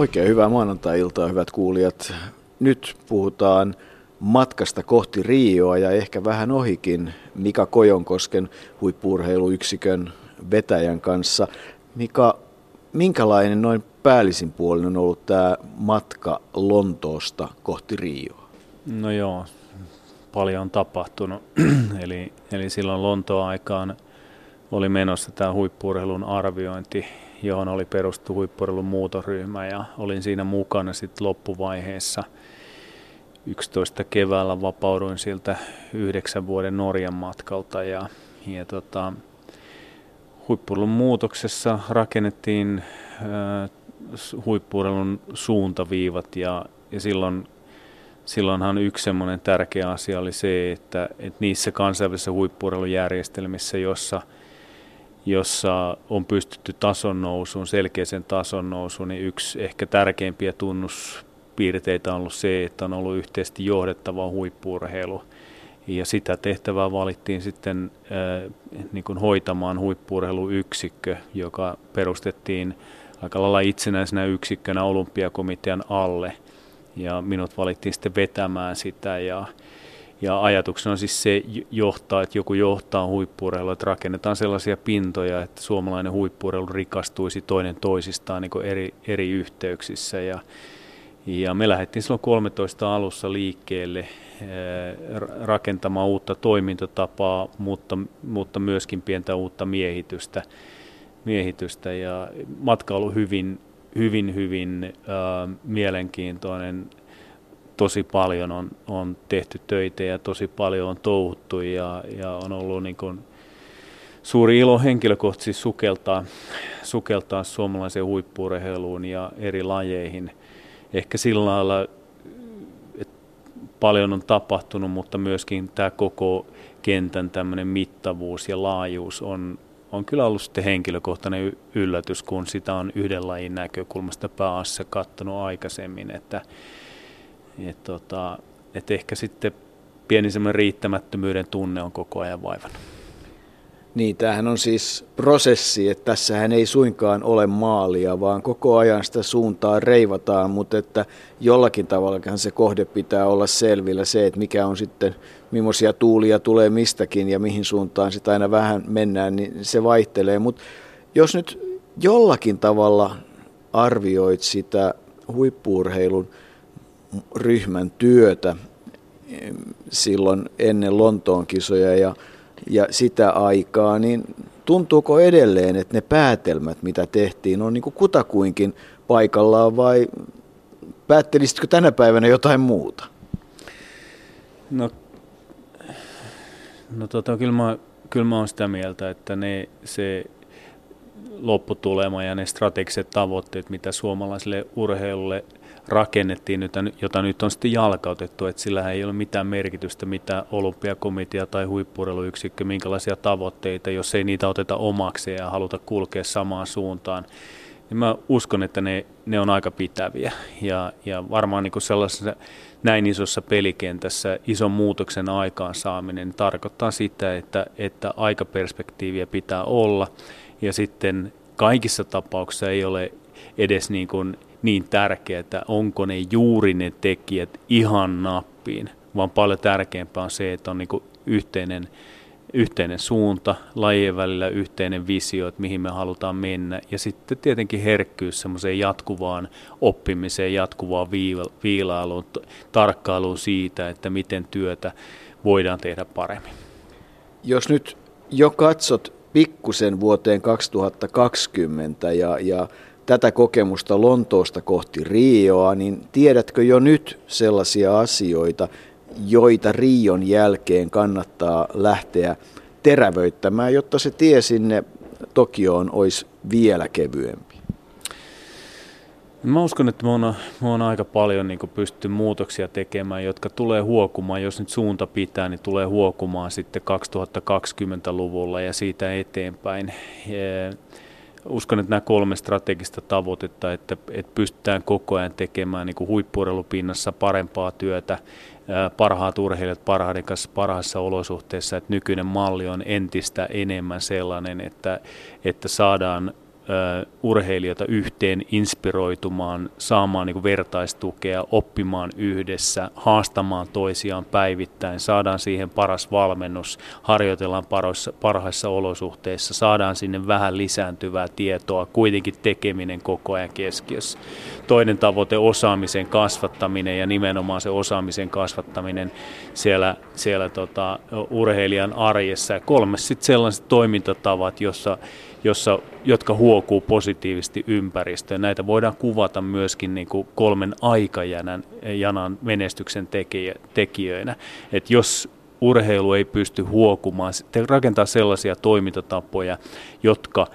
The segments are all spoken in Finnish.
Oikein hyvää maanantai-iltaa, hyvät kuulijat. Nyt puhutaan matkasta kohti Rioa ja ehkä vähän ohikin Mika Kojonkosken huippuurheiluyksikön vetäjän kanssa. Mika, minkälainen noin päällisin puolin on ollut tämä matka Lontoosta kohti Rioa? No joo, paljon on tapahtunut. eli, eli silloin Lontoon aikaan oli menossa tämä huippuurheilun arviointi, johon oli perustu huippuurheilun muutosryhmä ja olin siinä mukana sitten loppuvaiheessa. 11 keväällä vapauduin siltä yhdeksän vuoden Norjan matkalta ja, ja tota, huippuurheilun muutoksessa rakennettiin äh, huippuurheilun suuntaviivat ja, ja silloin silloinhan yksi semmoinen tärkeä asia oli se, että, että niissä kansainvälisissä huippuurheilujärjestelmissä, jossa, jossa on pystytty tason nousuun, selkeäsen tason nousuun, niin yksi ehkä tärkeimpiä tunnuspiirteitä on ollut se, että on ollut yhteisesti johdettava huippuurheilu. Ja sitä tehtävää valittiin sitten äh, niin kuin hoitamaan huippuurheiluyksikkö, joka perustettiin aika lailla itsenäisenä yksikkönä olympiakomitean alle – ja minut valittiin sitten vetämään sitä ja, ja ajatuksena on siis se johtaa, että joku johtaa huippuurheilua, että rakennetaan sellaisia pintoja, että suomalainen huippuurheilu rikastuisi toinen toisistaan niin eri, eri yhteyksissä ja, ja me lähdettiin silloin 13 alussa liikkeelle rakentamaan uutta toimintatapaa, mutta, mutta myöskin pientä uutta miehitystä, miehitystä ja matka on ollut hyvin, hyvin, hyvin äh, mielenkiintoinen. Tosi paljon on, on tehty töitä ja tosi paljon on touhuttu ja, ja on ollut niin kuin suuri ilo henkilökohtaisesti sukeltaa, sukeltaa suomalaiseen huippuurheiluun ja eri lajeihin. Ehkä sillä lailla, että paljon on tapahtunut, mutta myöskin tämä koko kentän tämmöinen mittavuus ja laajuus on, on kyllä ollut sitten henkilökohtainen yllätys, kun sitä on yhden lajin näkökulmasta pääasiassa katsonut aikaisemmin, että et tota, et ehkä sitten pieni semmoinen riittämättömyyden tunne on koko ajan vaivannut. Niin, tämähän on siis prosessi, että tässähän ei suinkaan ole maalia, vaan koko ajan sitä suuntaa reivataan, mutta että jollakin tavalla se kohde pitää olla selvillä se, että mikä on sitten, millaisia tuulia tulee mistäkin ja mihin suuntaan sitä aina vähän mennään, niin se vaihtelee. Mutta jos nyt jollakin tavalla arvioit sitä huippuurheilun ryhmän työtä silloin ennen Lontoon kisoja ja ja sitä aikaa, niin tuntuuko edelleen, että ne päätelmät, mitä tehtiin, on niin kuin kutakuinkin paikallaan vai päättelisitkö tänä päivänä jotain muuta? No, no tota, kyllä, mä, kyllä mä olen sitä mieltä, että ne, se lopputulema ja ne strategiset tavoitteet, mitä suomalaiselle urheilulle – rakennettiin, jota nyt on sitten jalkautettu, että sillä ei ole mitään merkitystä, mitä olympiakomitea tai huippureluyksikkö, minkälaisia tavoitteita, jos ei niitä oteta omakseen ja haluta kulkea samaan suuntaan. Niin mä uskon, että ne, ne on aika pitäviä ja, ja varmaan niin sellaisessa näin isossa pelikentässä ison muutoksen aikaansaaminen tarkoittaa sitä, että, että aikaperspektiiviä pitää olla ja sitten kaikissa tapauksissa ei ole edes niin kuin niin tärkeää, että onko ne juuri ne tekijät ihan nappiin, vaan paljon tärkeämpää on se, että on niin yhteinen, yhteinen suunta, lajien välillä yhteinen visio, että mihin me halutaan mennä. Ja sitten tietenkin herkkyys semmoiseen jatkuvaan oppimiseen, jatkuvaan viilailuun, tarkkailuun siitä, että miten työtä voidaan tehdä paremmin. Jos nyt jo katsot pikkusen vuoteen 2020 ja, ja tätä kokemusta Lontoosta kohti Rioa, niin tiedätkö jo nyt sellaisia asioita, joita Rion jälkeen kannattaa lähteä terävöittämään, jotta se tie sinne Tokioon olisi vielä kevyempi? Mä uskon, että me on, me on aika paljon niin pystytty muutoksia tekemään, jotka tulee huokumaan, jos nyt suunta pitää, niin tulee huokumaan sitten 2020-luvulla ja siitä eteenpäin. Ja uskon, että nämä kolme strategista tavoitetta, että, että pystytään koko ajan tekemään niin huippuureilupinnassa parempaa työtä, parhaat urheilijat parhaiden kanssa parhaissa olosuhteissa, että nykyinen malli on entistä enemmän sellainen, että, että saadaan urheilijoita yhteen, inspiroitumaan, saamaan niin vertaistukea, oppimaan yhdessä, haastamaan toisiaan päivittäin, saadaan siihen paras valmennus, harjoitellaan parhaissa olosuhteissa, saadaan sinne vähän lisääntyvää tietoa, kuitenkin tekeminen koko ajan keskiössä. Toinen tavoite osaamisen kasvattaminen ja nimenomaan se osaamisen kasvattaminen siellä, siellä tota, urheilijan arjessa. Ja kolmas sitten sellaiset toimintatavat, jossa jossa, jotka huokuu positiivisesti ympäristöön. Näitä voidaan kuvata myöskin niin kuin kolmen aikajanan janan menestyksen tekijä, tekijöinä. Et jos urheilu ei pysty huokumaan, rakentaa sellaisia toimintatapoja, jotka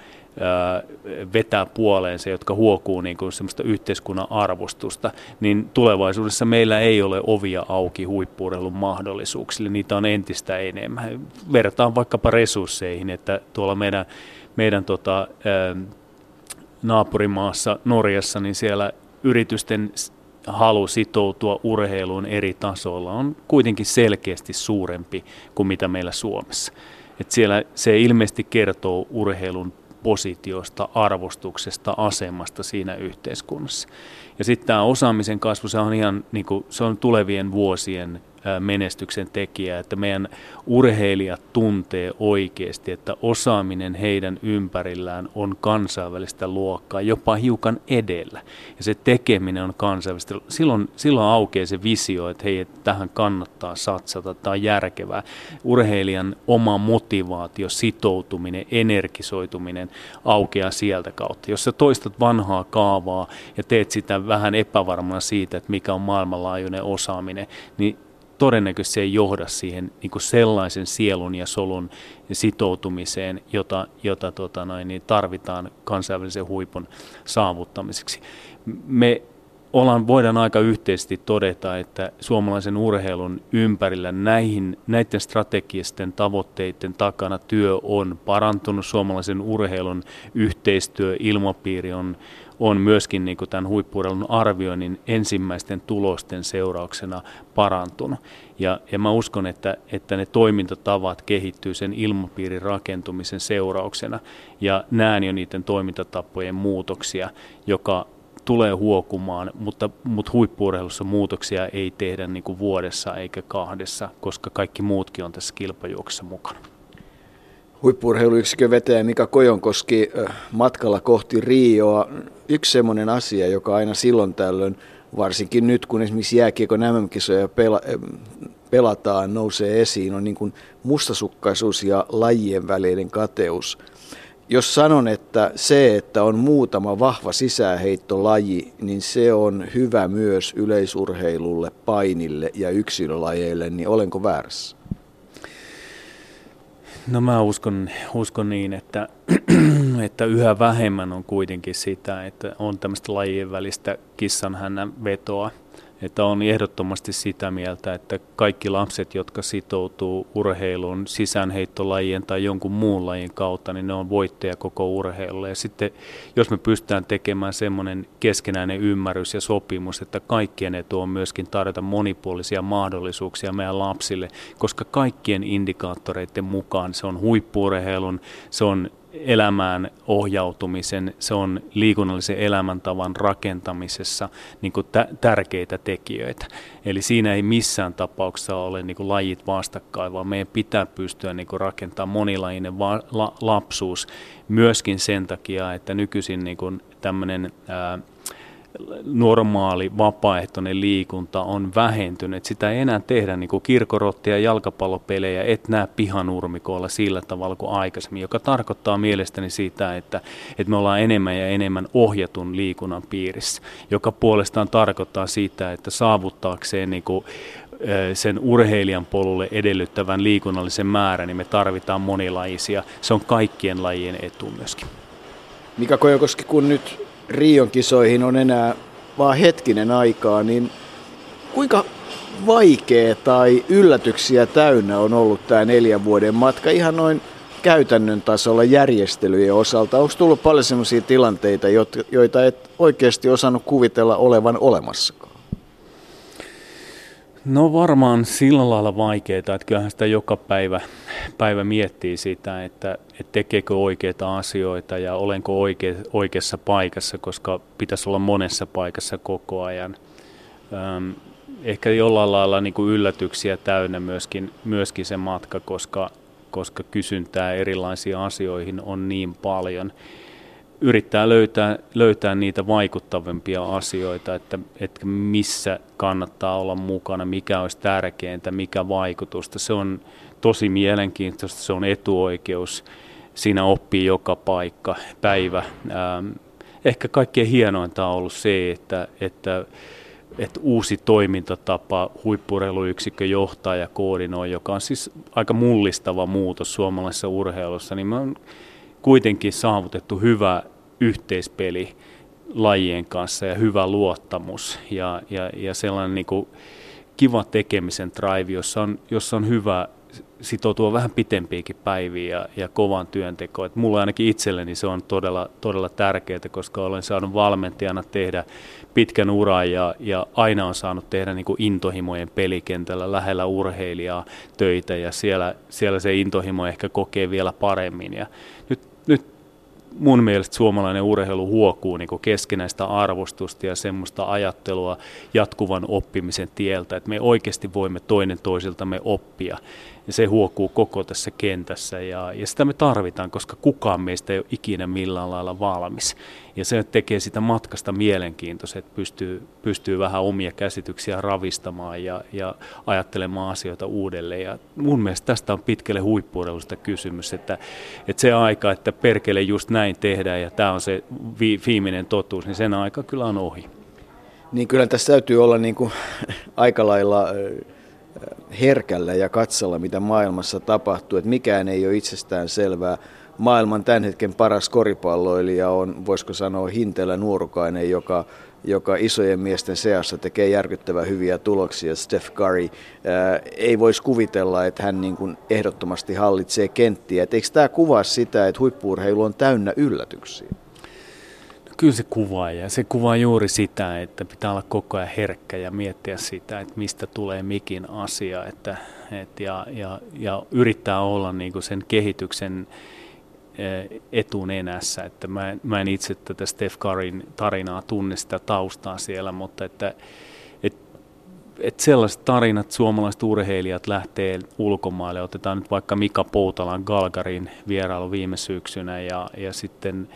vetää puoleensa, jotka huokuu niin kuin semmoista yhteiskunnan arvostusta, niin tulevaisuudessa meillä ei ole ovia auki huippuurheilun mahdollisuuksille. Niitä on entistä enemmän. Verrataan vaikkapa resursseihin, että tuolla meidän meidän tota, naapurimaassa Norjassa, niin siellä yritysten halu sitoutua urheiluun eri tasoilla on kuitenkin selkeästi suurempi kuin mitä meillä Suomessa. Et siellä se ilmeisesti kertoo urheilun positiosta, arvostuksesta, asemasta siinä yhteiskunnassa. Ja sitten tämä osaamisen kasvu, se on ihan niin kuin, se on tulevien vuosien menestyksen tekijä, että meidän urheilijat tuntee oikeasti, että osaaminen heidän ympärillään on kansainvälistä luokkaa, jopa hiukan edellä. Ja se tekeminen on kansainvälistä. Silloin, silloin aukeaa se visio, että hei, että tähän kannattaa satsata, on järkevää. Urheilijan oma motivaatio, sitoutuminen, energisoituminen aukeaa sieltä kautta. Jos sä toistat vanhaa kaavaa ja teet sitä vähän epävarmana siitä, että mikä on maailmanlaajuinen osaaminen, niin todennäköisesti se ei johda siihen niin kuin sellaisen sielun ja solun sitoutumiseen, jota, jota tota noin, niin tarvitaan kansainvälisen huipun saavuttamiseksi. Me ollaan, voidaan aika yhteisesti todeta, että suomalaisen urheilun ympärillä näihin, näiden strategisten tavoitteiden takana työ on parantunut. Suomalaisen urheilun yhteistyö, ilmapiiri on, on myöskin niin kuin tämän huippuurheilun arvioinnin ensimmäisten tulosten seurauksena parantunut. Ja, ja mä uskon, että, että ne toimintatavat kehittyy sen ilmapiirin rakentumisen seurauksena. Ja näen jo niiden toimintatapojen muutoksia, joka tulee huokumaan, mutta, mutta huippuurheilussa muutoksia ei tehdä niin kuin vuodessa eikä kahdessa, koska kaikki muutkin on tässä kilpajuoksussa mukana. Huippuurheiluyksikön vetäjä Mika Kojonkoski matkalla kohti Rioa. Yksi semmoinen asia, joka aina silloin tällöin, varsinkin nyt kun esimerkiksi jääkiekon MM-kisoja pela, pelataan, nousee esiin, on niin kuin mustasukkaisuus ja lajien välinen kateus – jos sanon, että se, että on muutama vahva sisäänheittolaji, niin se on hyvä myös yleisurheilulle, painille ja yksilölajeille, niin olenko väärässä? No mä uskon, uskon niin, että, että yhä vähemmän on kuitenkin sitä, että on tämmöistä lajien välistä kissanhännän vetoa – että on ehdottomasti sitä mieltä, että kaikki lapset, jotka sitoutuu urheiluun sisäänheittolajien tai jonkun muun lajin kautta, niin ne on voittaja koko urheilulle. Ja sitten jos me pystytään tekemään semmoinen keskenäinen ymmärrys ja sopimus, että kaikkien etu on myöskin tarjota monipuolisia mahdollisuuksia meidän lapsille, koska kaikkien indikaattoreiden mukaan se on huippuurheilun, se on elämään ohjautumisen, se on liikunnallisen elämäntavan rakentamisessa niin kuin t- tärkeitä tekijöitä. Eli siinä ei missään tapauksessa ole niin kuin lajit vastakkain, vaan meidän pitää pystyä niin kuin rakentamaan monilajinen va- la- lapsuus myöskin sen takia, että nykyisin niin kuin tämmöinen ää, normaali vapaaehtoinen liikunta on vähentynyt. Sitä ei enää tehdä niin kuin kirkorottia ja jalkapallopelejä, et näe pihanurmikolla sillä tavalla kuin aikaisemmin, joka tarkoittaa mielestäni sitä, että, että me ollaan enemmän ja enemmän ohjatun liikunnan piirissä, joka puolestaan tarkoittaa sitä, että saavuttaakseen niin kuin sen urheilijan polulle edellyttävän liikunnallisen määrän, niin me tarvitaan monilaisia. Se on kaikkien lajien etu myöskin. Mika Kojokoski, kun nyt Rion kisoihin on enää vaan hetkinen aikaa, niin kuinka vaikea tai yllätyksiä täynnä on ollut tämä neljän vuoden matka ihan noin käytännön tasolla järjestelyjen osalta? Onko tullut paljon sellaisia tilanteita, joita et oikeasti osannut kuvitella olevan olemassakaan? No varmaan sillä lailla vaikeaa, että kyllähän sitä joka päivä, päivä miettii sitä, että, että tekeekö oikeita asioita ja olenko oike, oikeassa paikassa, koska pitäisi olla monessa paikassa koko ajan. Ähm, ehkä jollain lailla niin kuin yllätyksiä täynnä myöskin, myöskin se matka, koska, koska kysyntää erilaisiin asioihin on niin paljon yrittää löytää, löytää niitä vaikuttavimpia asioita, että, että missä kannattaa olla mukana, mikä olisi tärkeintä, mikä vaikutusta. Se on tosi mielenkiintoista, se on etuoikeus. Siinä oppii joka paikka, päivä. Ähm, ehkä kaikkein hienointa on ollut se, että, että, että uusi toimintatapa, huippureiluyksikkö johtaa ja koordinoi, joka on siis aika mullistava muutos suomalaisessa urheilussa, niin mä kuitenkin saavutettu hyvä yhteispeli lajien kanssa ja hyvä luottamus ja, ja, ja sellainen niin kuin kiva tekemisen drive, jossa on, jossa on hyvä sitoutua vähän pitempiäkin päiviä ja, ja kovan työntekoon. Mulla ainakin itselleni se on todella, todella tärkeää, koska olen saanut valmentajana tehdä pitkän uran ja, ja aina on saanut tehdä niin kuin intohimojen pelikentällä lähellä urheilijaa töitä ja siellä, siellä se intohimo ehkä kokee vielä paremmin. Ja nyt, nyt mun mielestä suomalainen urheilu huokuu niin keskenäistä arvostusta ja semmoista ajattelua jatkuvan oppimisen tieltä, että me oikeasti voimme toinen toisiltamme oppia ja se huokuu koko tässä kentässä ja, ja sitä me tarvitaan, koska kukaan meistä ei ole ikinä millään lailla valmis. Ja se tekee sitä matkasta mielenkiintoista, että pystyy, pystyy vähän omia käsityksiä ravistamaan ja, ja ajattelemaan asioita uudelleen. Ja mun mielestä tästä on pitkälle huippuudellista kysymys, että, että se aika, että perkele just näin tehdään ja tämä on se vi, viimeinen totuus, niin sen aika kyllä on ohi. Niin kyllä tässä täytyy olla niin kuin aika lailla herkällä ja katsella, mitä maailmassa tapahtuu, että mikään ei ole itsestään selvää. Maailman tämän hetken paras koripalloilija on, voisiko sanoa, Hintelä Nuorukainen, joka, joka isojen miesten seassa tekee järkyttävän hyviä tuloksia. Steph Curry ää, ei voisi kuvitella, että hän niin kuin ehdottomasti hallitsee kenttiä. Et eikö tämä kuvaa sitä, että huippuurheilu on täynnä yllätyksiä? Kyllä se kuvaa ja se kuvaa juuri sitä, että pitää olla koko ajan herkkä ja miettiä sitä, että mistä tulee mikin asia että, et ja, ja, ja yrittää olla niin kuin sen kehityksen eh, etunenässä. Että mä, mä en itse tätä Steph Curryn tarinaa tunne sitä taustaa siellä, mutta että, et, et sellaiset tarinat, suomalaiset urheilijat lähtee ulkomaille. Otetaan nyt vaikka Mika Poutalan Galgarin vierailu viime syksynä ja, ja sitten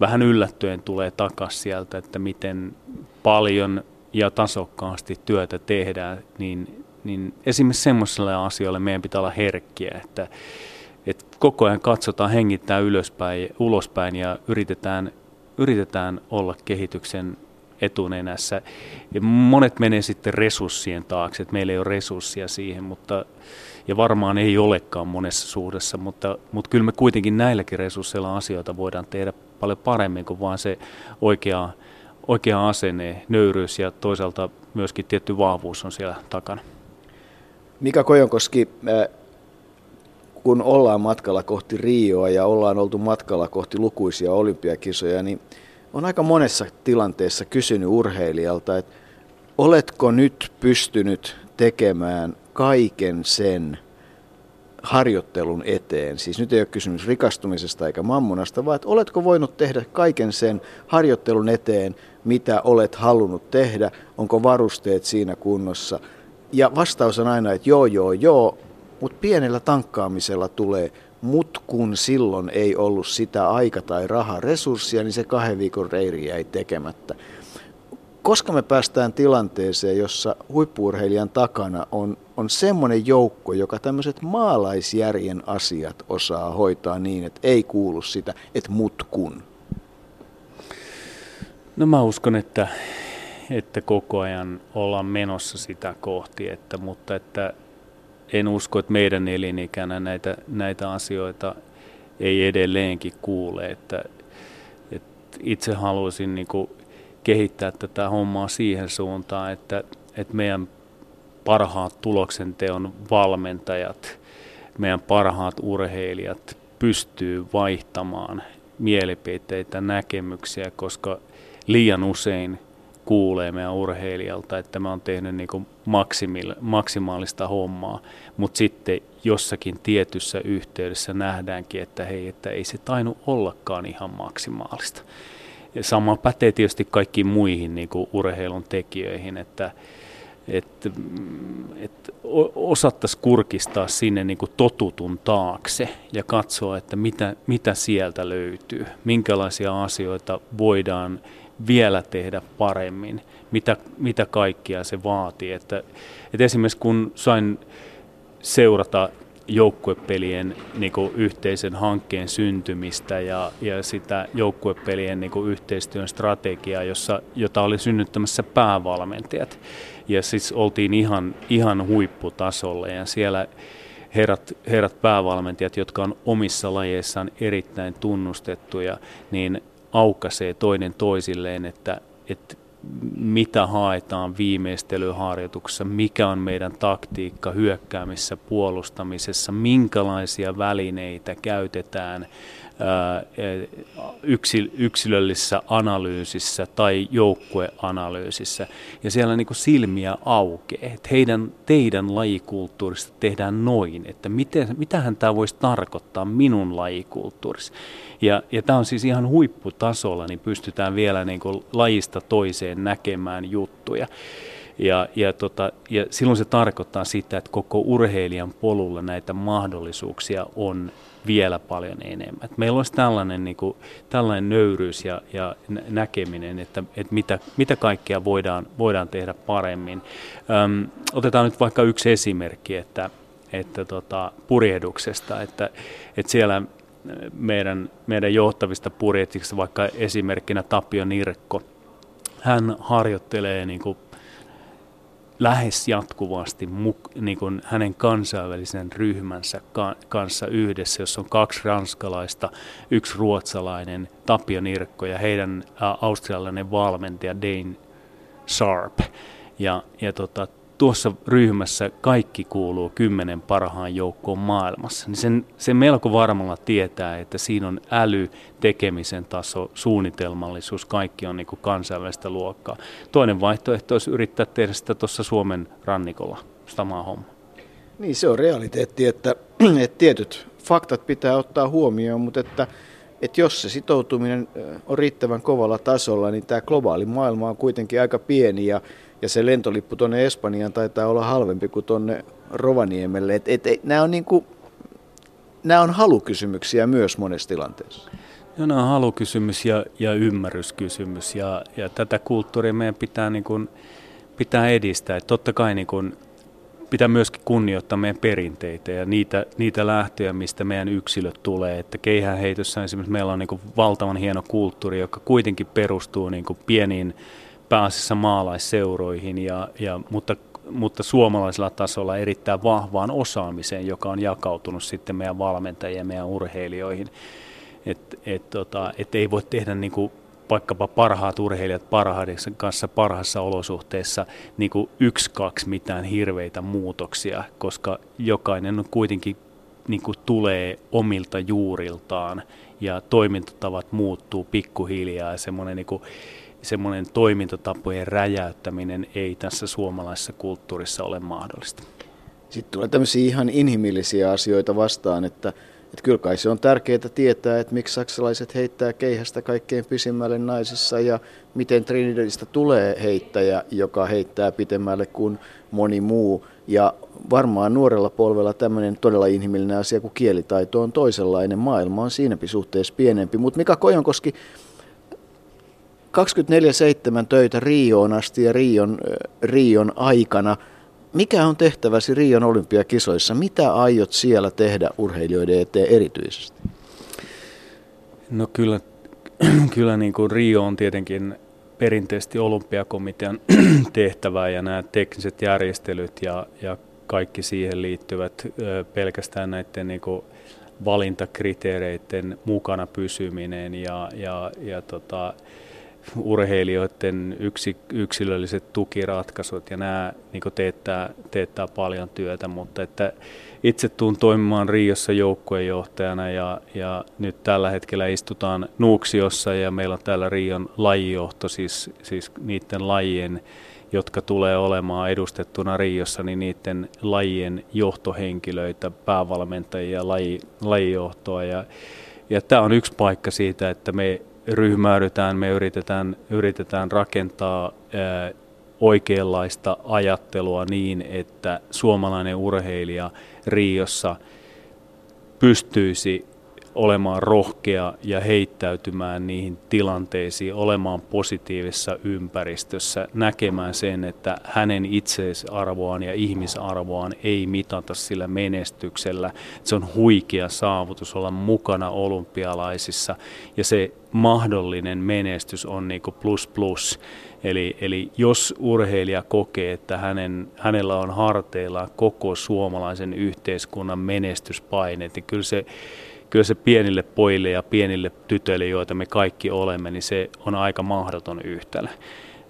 vähän yllättyen tulee takaisin sieltä, että miten paljon ja tasokkaasti työtä tehdään, niin, niin esimerkiksi semmoisille asioille meidän pitää olla herkkiä, että, että koko ajan katsotaan, hengittää ylöspäin, ulospäin ja yritetään, yritetään olla kehityksen etunenässä. Ja monet menee sitten resurssien taakse, että meillä ei ole resursseja siihen, mutta ja varmaan ei olekaan monessa suhdessa, mutta, mutta kyllä me kuitenkin näilläkin resursseilla asioita voidaan tehdä paljon paremmin kuin vaan se oikea, oikea asenne, nöyryys ja toisaalta myöskin tietty vahvuus on siellä takana. Mika Kojonkoski, kun ollaan matkalla kohti Rioa ja ollaan oltu matkalla kohti lukuisia olympiakisoja, niin on aika monessa tilanteessa kysynyt urheilijalta, että oletko nyt pystynyt tekemään kaiken sen harjoittelun eteen. Siis nyt ei ole kysymys rikastumisesta eikä mammonasta, vaan että oletko voinut tehdä kaiken sen harjoittelun eteen, mitä olet halunnut tehdä, onko varusteet siinä kunnossa. Ja vastaus on aina, että joo, joo, joo, mutta pienellä tankkaamisella tulee, mutta kun silloin ei ollut sitä aika- tai raharesurssia, niin se kahden viikon reiri jäi tekemättä koska me päästään tilanteeseen, jossa huippuurheilijan takana on, on semmoinen joukko, joka tämmöiset maalaisjärjen asiat osaa hoitaa niin, että ei kuulu sitä, että mut kun? No mä uskon, että, että koko ajan ollaan menossa sitä kohti, että, mutta että en usko, että meidän elinikänä näitä, näitä asioita ei edelleenkin kuule. Että, että itse haluaisin niin kuin kehittää tätä hommaa siihen suuntaan, että, että meidän parhaat tuloksenteon valmentajat, meidän parhaat urheilijat pystyy vaihtamaan mielipiteitä, näkemyksiä, koska liian usein kuulee meidän urheilijalta, että mä oon tehnyt niin kuin maksimaalista hommaa, mutta sitten jossakin tietyssä yhteydessä nähdäänkin, että hei, että ei se tainu ollakaan ihan maksimaalista. Ja sama pätee tietysti kaikkiin muihin niin kuin urheilun tekijöihin, että, että, että osattaisiin kurkistaa sinne niin kuin totutun taakse ja katsoa, että mitä, mitä sieltä löytyy, minkälaisia asioita voidaan vielä tehdä paremmin, mitä, mitä kaikkia se vaatii. Että, että esimerkiksi kun sain seurata joukkuepelien niin kuin yhteisen hankkeen syntymistä ja, ja sitä joukkuepelien niin kuin yhteistyön strategiaa, jossa, jota oli synnyttämässä päävalmentajat. Ja siis oltiin ihan, ihan huipputasolla ja siellä herrat, herrat päävalmentajat, jotka on omissa lajeissaan erittäin tunnustettuja, niin aukaisee toinen toisilleen, että, että mitä haetaan viimeistelyharjoituksessa, mikä on meidän taktiikka hyökkäämisessä, puolustamisessa, minkälaisia välineitä käytetään yksilöllisessä analyysissä tai joukkueanalyysissä. Ja siellä niin kuin silmiä aukeaa, että heidän, teidän lajikulttuurista tehdään noin, että miten, mitähän tämä voisi tarkoittaa minun lajikulttuurissa. Ja, ja tämä on siis ihan huipputasolla, niin pystytään vielä niin kuin lajista toiseen näkemään juttuja. Ja, ja, tota, ja silloin se tarkoittaa sitä, että koko urheilijan polulla näitä mahdollisuuksia on vielä paljon enemmän. Et meillä olisi tällainen, niin kuin, tällainen nöyryys ja, ja näkeminen, että, että mitä, mitä kaikkea voidaan, voidaan tehdä paremmin. Öm, otetaan nyt vaikka yksi esimerkki, että, että tota, purjehduksesta, että, että siellä meidän, meidän johtavista purjehduksista, vaikka esimerkkinä Tapio Nirkko, hän harjoittelee niin kuin lähes jatkuvasti niin kuin hänen kansainvälisen ryhmänsä kanssa yhdessä, jossa on kaksi ranskalaista, yksi ruotsalainen, Tapio Nirkko ja heidän australialainen valmentaja Dane Sharp. Ja, ja tota, tuossa ryhmässä kaikki kuuluu kymmenen parhaan joukkoon maailmassa, niin sen, sen melko varmalla tietää, että siinä on äly, tekemisen taso, suunnitelmallisuus, kaikki on niin kuin kansainvälistä luokkaa. Toinen vaihtoehto olisi yrittää tehdä sitä tuossa Suomen rannikolla, sama homma. Niin se on realiteetti, että, että tietyt faktat pitää ottaa huomioon, mutta että, että jos se sitoutuminen on riittävän kovalla tasolla, niin tämä globaali maailma on kuitenkin aika pieni ja ja se lentolippu tuonne Espanjaan taitaa olla halvempi kuin tuonne Rovaniemelle. Et, et, et, nämä, on niinku, nämä on halukysymyksiä myös monessa tilanteessa. No, nämä on halukysymys ja, ja ymmärryskysymys ja, ja tätä kulttuuria meidän pitää, niin kuin, pitää edistää. Et totta kai niin kuin, pitää myöskin kunnioittaa meidän perinteitä ja niitä, niitä lähtöjä, mistä meidän yksilöt tulee. Että keihäänheitossa esimerkiksi meillä on niin kuin valtavan hieno kulttuuri, joka kuitenkin perustuu niin kuin pieniin pääasiassa maalaisseuroihin, ja, ja, mutta, mutta suomalaisella tasolla erittäin vahvaan osaamiseen, joka on jakautunut sitten meidän valmentajien ja meidän urheilijoihin. Että et, tota, et ei voi tehdä niin kuin vaikkapa parhaat urheilijat parhaiden kanssa parhaassa olosuhteissa niin kuin yksi, kaksi mitään hirveitä muutoksia, koska jokainen on kuitenkin niin kuin tulee omilta juuriltaan ja toimintatavat muuttuu pikkuhiljaa ja semmoinen niin kuin semmoinen toimintatapojen räjäyttäminen ei tässä suomalaisessa kulttuurissa ole mahdollista. Sitten tulee tämmöisiä ihan inhimillisiä asioita vastaan, että, että kyllä kai se on tärkeää tietää, että miksi saksalaiset heittää keihästä kaikkein pisimmälle naisissa ja miten Trinidadista tulee heittäjä, joka heittää pitemmälle kuin moni muu. Ja varmaan nuorella polvella tämmöinen todella inhimillinen asia kuin kielitaito on toisenlainen. Maailma on siinäkin suhteessa pienempi. Mutta Mika Kojonkoski, 24-7 töitä Rioon asti ja Rion, Rion aikana. Mikä on tehtäväsi Rion olympiakisoissa? Mitä aiot siellä tehdä urheilijoiden eteen erityisesti? No kyllä, kyllä niin kuin Rio on tietenkin perinteisesti olympiakomitean tehtävää ja nämä tekniset järjestelyt ja, ja kaikki siihen liittyvät pelkästään näiden niin kuin valintakriteereiden mukana pysyminen ja, ja, ja tota, urheilijoiden yksi, yksilölliset tukiratkaisut ja nämä niin teettää, teettää paljon työtä, mutta että itse tuun toimimaan Riossa joukkuejohtajana ja, ja nyt tällä hetkellä istutaan Nuuksiossa ja meillä on täällä Rion lajijohto, siis, siis niiden lajien jotka tulee olemaan edustettuna Riossa, niin niiden lajien johtohenkilöitä, päävalmentajia, laji, lajijohtoa. Ja, ja tämä on yksi paikka siitä, että me ryhmäydytään, me yritetään, yritetään rakentaa ää, oikeanlaista ajattelua niin, että suomalainen urheilija Riossa pystyisi olemaan rohkea ja heittäytymään niihin tilanteisiin, olemaan positiivisessa ympäristössä, näkemään sen, että hänen itseisarvoaan ja ihmisarvoaan ei mitata sillä menestyksellä. Se on huikea saavutus olla mukana olympialaisissa ja se mahdollinen menestys on niin plus plus. Eli, eli jos urheilija kokee, että hänen, hänellä on harteillaan koko suomalaisen yhteiskunnan menestyspaine, niin kyllä se kyllä se pienille pojille ja pienille tytöille, joita me kaikki olemme, niin se on aika mahdoton yhtälö.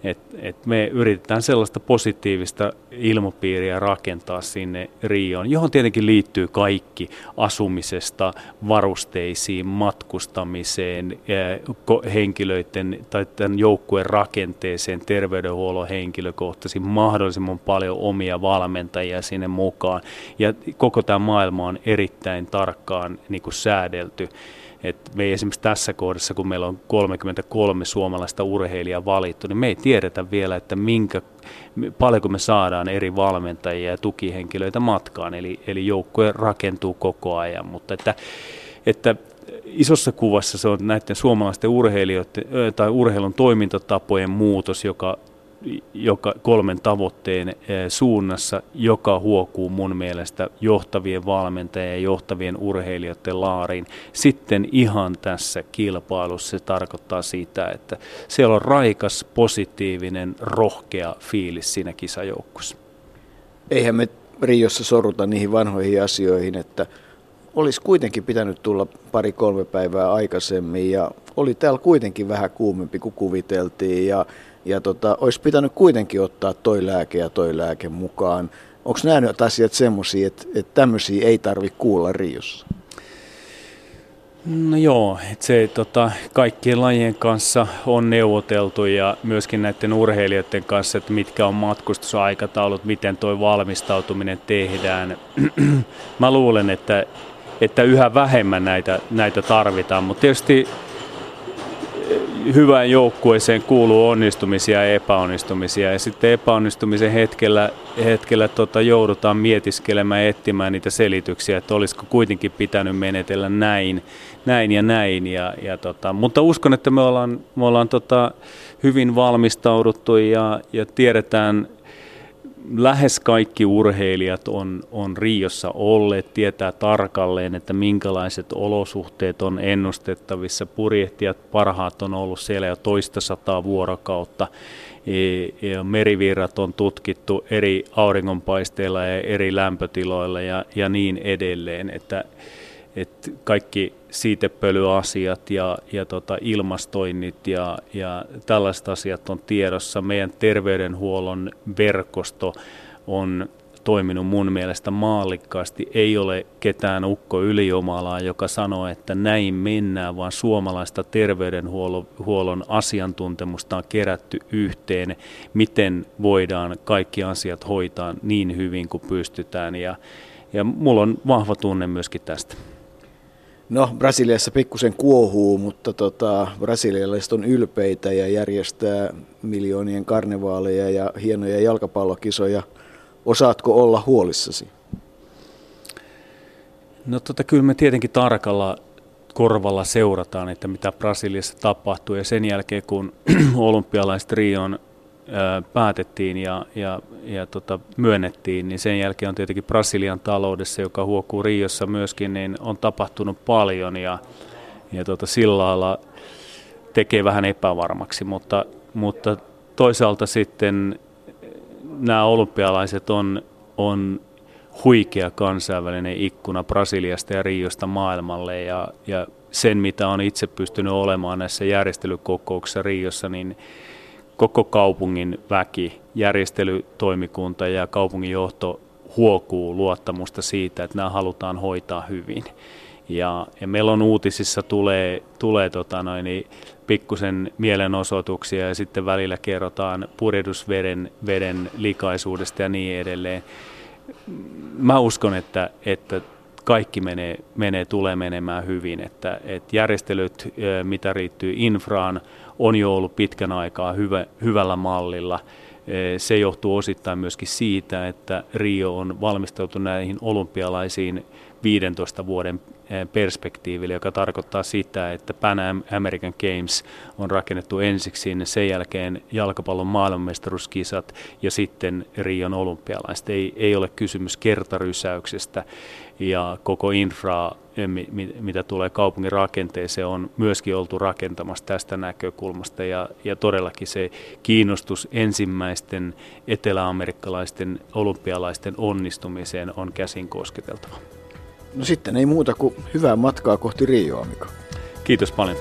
Et, et me yritetään sellaista positiivista ilmapiiriä rakentaa sinne Rioon, johon tietenkin liittyy kaikki asumisesta, varusteisiin, matkustamiseen, henkilöiden tai tämän joukkueen rakenteeseen, terveydenhuollon henkilökohtaisiin, mahdollisimman paljon omia valmentajia sinne mukaan. Ja koko tämä maailma on erittäin tarkkaan niin kuin säädelty. Et me ei esimerkiksi tässä kohdassa, kun meillä on 33 suomalaista urheilijaa valittu, niin me ei tiedetä vielä, että minkä, paljonko me saadaan eri valmentajia ja tukihenkilöitä matkaan. Eli, eli joukkue rakentuu koko ajan, mutta että, että isossa kuvassa se on näiden suomalaisten urheilijoiden tai urheilun toimintatapojen muutos, joka joka kolmen tavoitteen eh, suunnassa, joka huokuu mun mielestä johtavien valmentajien ja johtavien urheilijoiden laariin. Sitten ihan tässä kilpailussa se tarkoittaa sitä, että siellä on raikas, positiivinen, rohkea fiilis siinä kisajoukkussa. Eihän me Riossa sorruta niihin vanhoihin asioihin, että olisi kuitenkin pitänyt tulla pari-kolme päivää aikaisemmin ja oli täällä kuitenkin vähän kuumempi kuin kuviteltiin ja ja tota, olisi pitänyt kuitenkin ottaa toi lääke ja toi lääke mukaan. Onko nämä nyt asiat semmoisia, että, että tämmöisiä ei tarvitse kuulla Riossa? No joo, että se tota, kaikkien lajien kanssa on neuvoteltu ja myöskin näiden urheilijoiden kanssa, että mitkä on matkustusaikataulut, miten tuo valmistautuminen tehdään. Mä luulen, että, että yhä vähemmän näitä, näitä tarvitaan, mutta tietysti hyvään joukkueeseen kuuluu onnistumisia ja epäonnistumisia. Ja sitten epäonnistumisen hetkellä, hetkellä tota, joudutaan mietiskelemään ja etsimään niitä selityksiä, että olisiko kuitenkin pitänyt menetellä näin, näin ja näin. Ja, ja tota, mutta uskon, että me ollaan, me ollaan tota, hyvin valmistauduttu ja, ja tiedetään lähes kaikki urheilijat on, on Riossa olleet, tietää tarkalleen, että minkälaiset olosuhteet on ennustettavissa. Purjehtijat parhaat on ollut siellä jo toista sataa vuorokautta. E, ja merivirrat on tutkittu eri auringonpaisteilla ja eri lämpötiloilla ja, ja niin edelleen. Että, että kaikki siitepölyasiat ja, ja tota ilmastoinnit ja, ja tällaiset asiat on tiedossa. Meidän terveydenhuollon verkosto on toiminut mun mielestä maallikkaasti. Ei ole ketään ukko yliomalaa, joka sanoo, että näin mennään, vaan suomalaista terveydenhuollon asiantuntemusta on kerätty yhteen, miten voidaan kaikki asiat hoitaa niin hyvin kuin pystytään. Ja, ja mulla on vahva tunne myöskin tästä. No, Brasiliassa pikkusen kuohuu, mutta tota, brasilialaiset on ylpeitä ja järjestää miljoonien karnevaaleja ja hienoja jalkapallokisoja. Osaatko olla huolissasi? No tota, kyllä me tietenkin tarkalla korvalla seurataan, että mitä Brasiliassa tapahtuu. Ja sen jälkeen, kun olympialaiset Rion päätettiin ja, ja, ja tota, myönnettiin, niin sen jälkeen on tietenkin Brasilian taloudessa, joka huokuu Riossa myöskin, niin on tapahtunut paljon ja, ja tota, sillä lailla tekee vähän epävarmaksi, mutta, mutta toisaalta sitten nämä olympialaiset on, on huikea kansainvälinen ikkuna Brasiliasta ja Riosta maailmalle ja, ja sen, mitä on itse pystynyt olemaan näissä järjestelykokouksissa Riossa, niin koko kaupungin väki, järjestelytoimikunta ja kaupungin johto huokuu luottamusta siitä, että nämä halutaan hoitaa hyvin. Ja, ja meillä on uutisissa tulee, tulee tota noin, niin pikkusen mielenosoituksia ja sitten välillä kerrotaan purjehdusveden veden likaisuudesta ja niin edelleen. Mä uskon, että, että kaikki menee, menee, tulee menemään hyvin, että, että järjestelyt, mitä riittyy infraan, on jo ollut pitkän aikaa hyvä, hyvällä mallilla. Se johtuu osittain myöskin siitä, että Rio on valmisteltu näihin olympialaisiin 15 vuoden Eh, perspektiiville, joka tarkoittaa sitä, että Pan American Games on rakennettu ensiksi sinne, sen jälkeen jalkapallon maailmanmestaruuskisat ja sitten Rion olympialaiset. Ei, ei ole kysymys kertarysäyksestä ja koko infra, eh, mitä tulee kaupungin rakenteeseen, on myöskin oltu rakentamassa tästä näkökulmasta ja, ja todellakin se kiinnostus ensimmäisten eteläamerikkalaisten olympialaisten onnistumiseen on käsin kosketeltava. No sitten ei muuta kuin hyvää matkaa kohti Rioa, Mika. Kiitos paljon.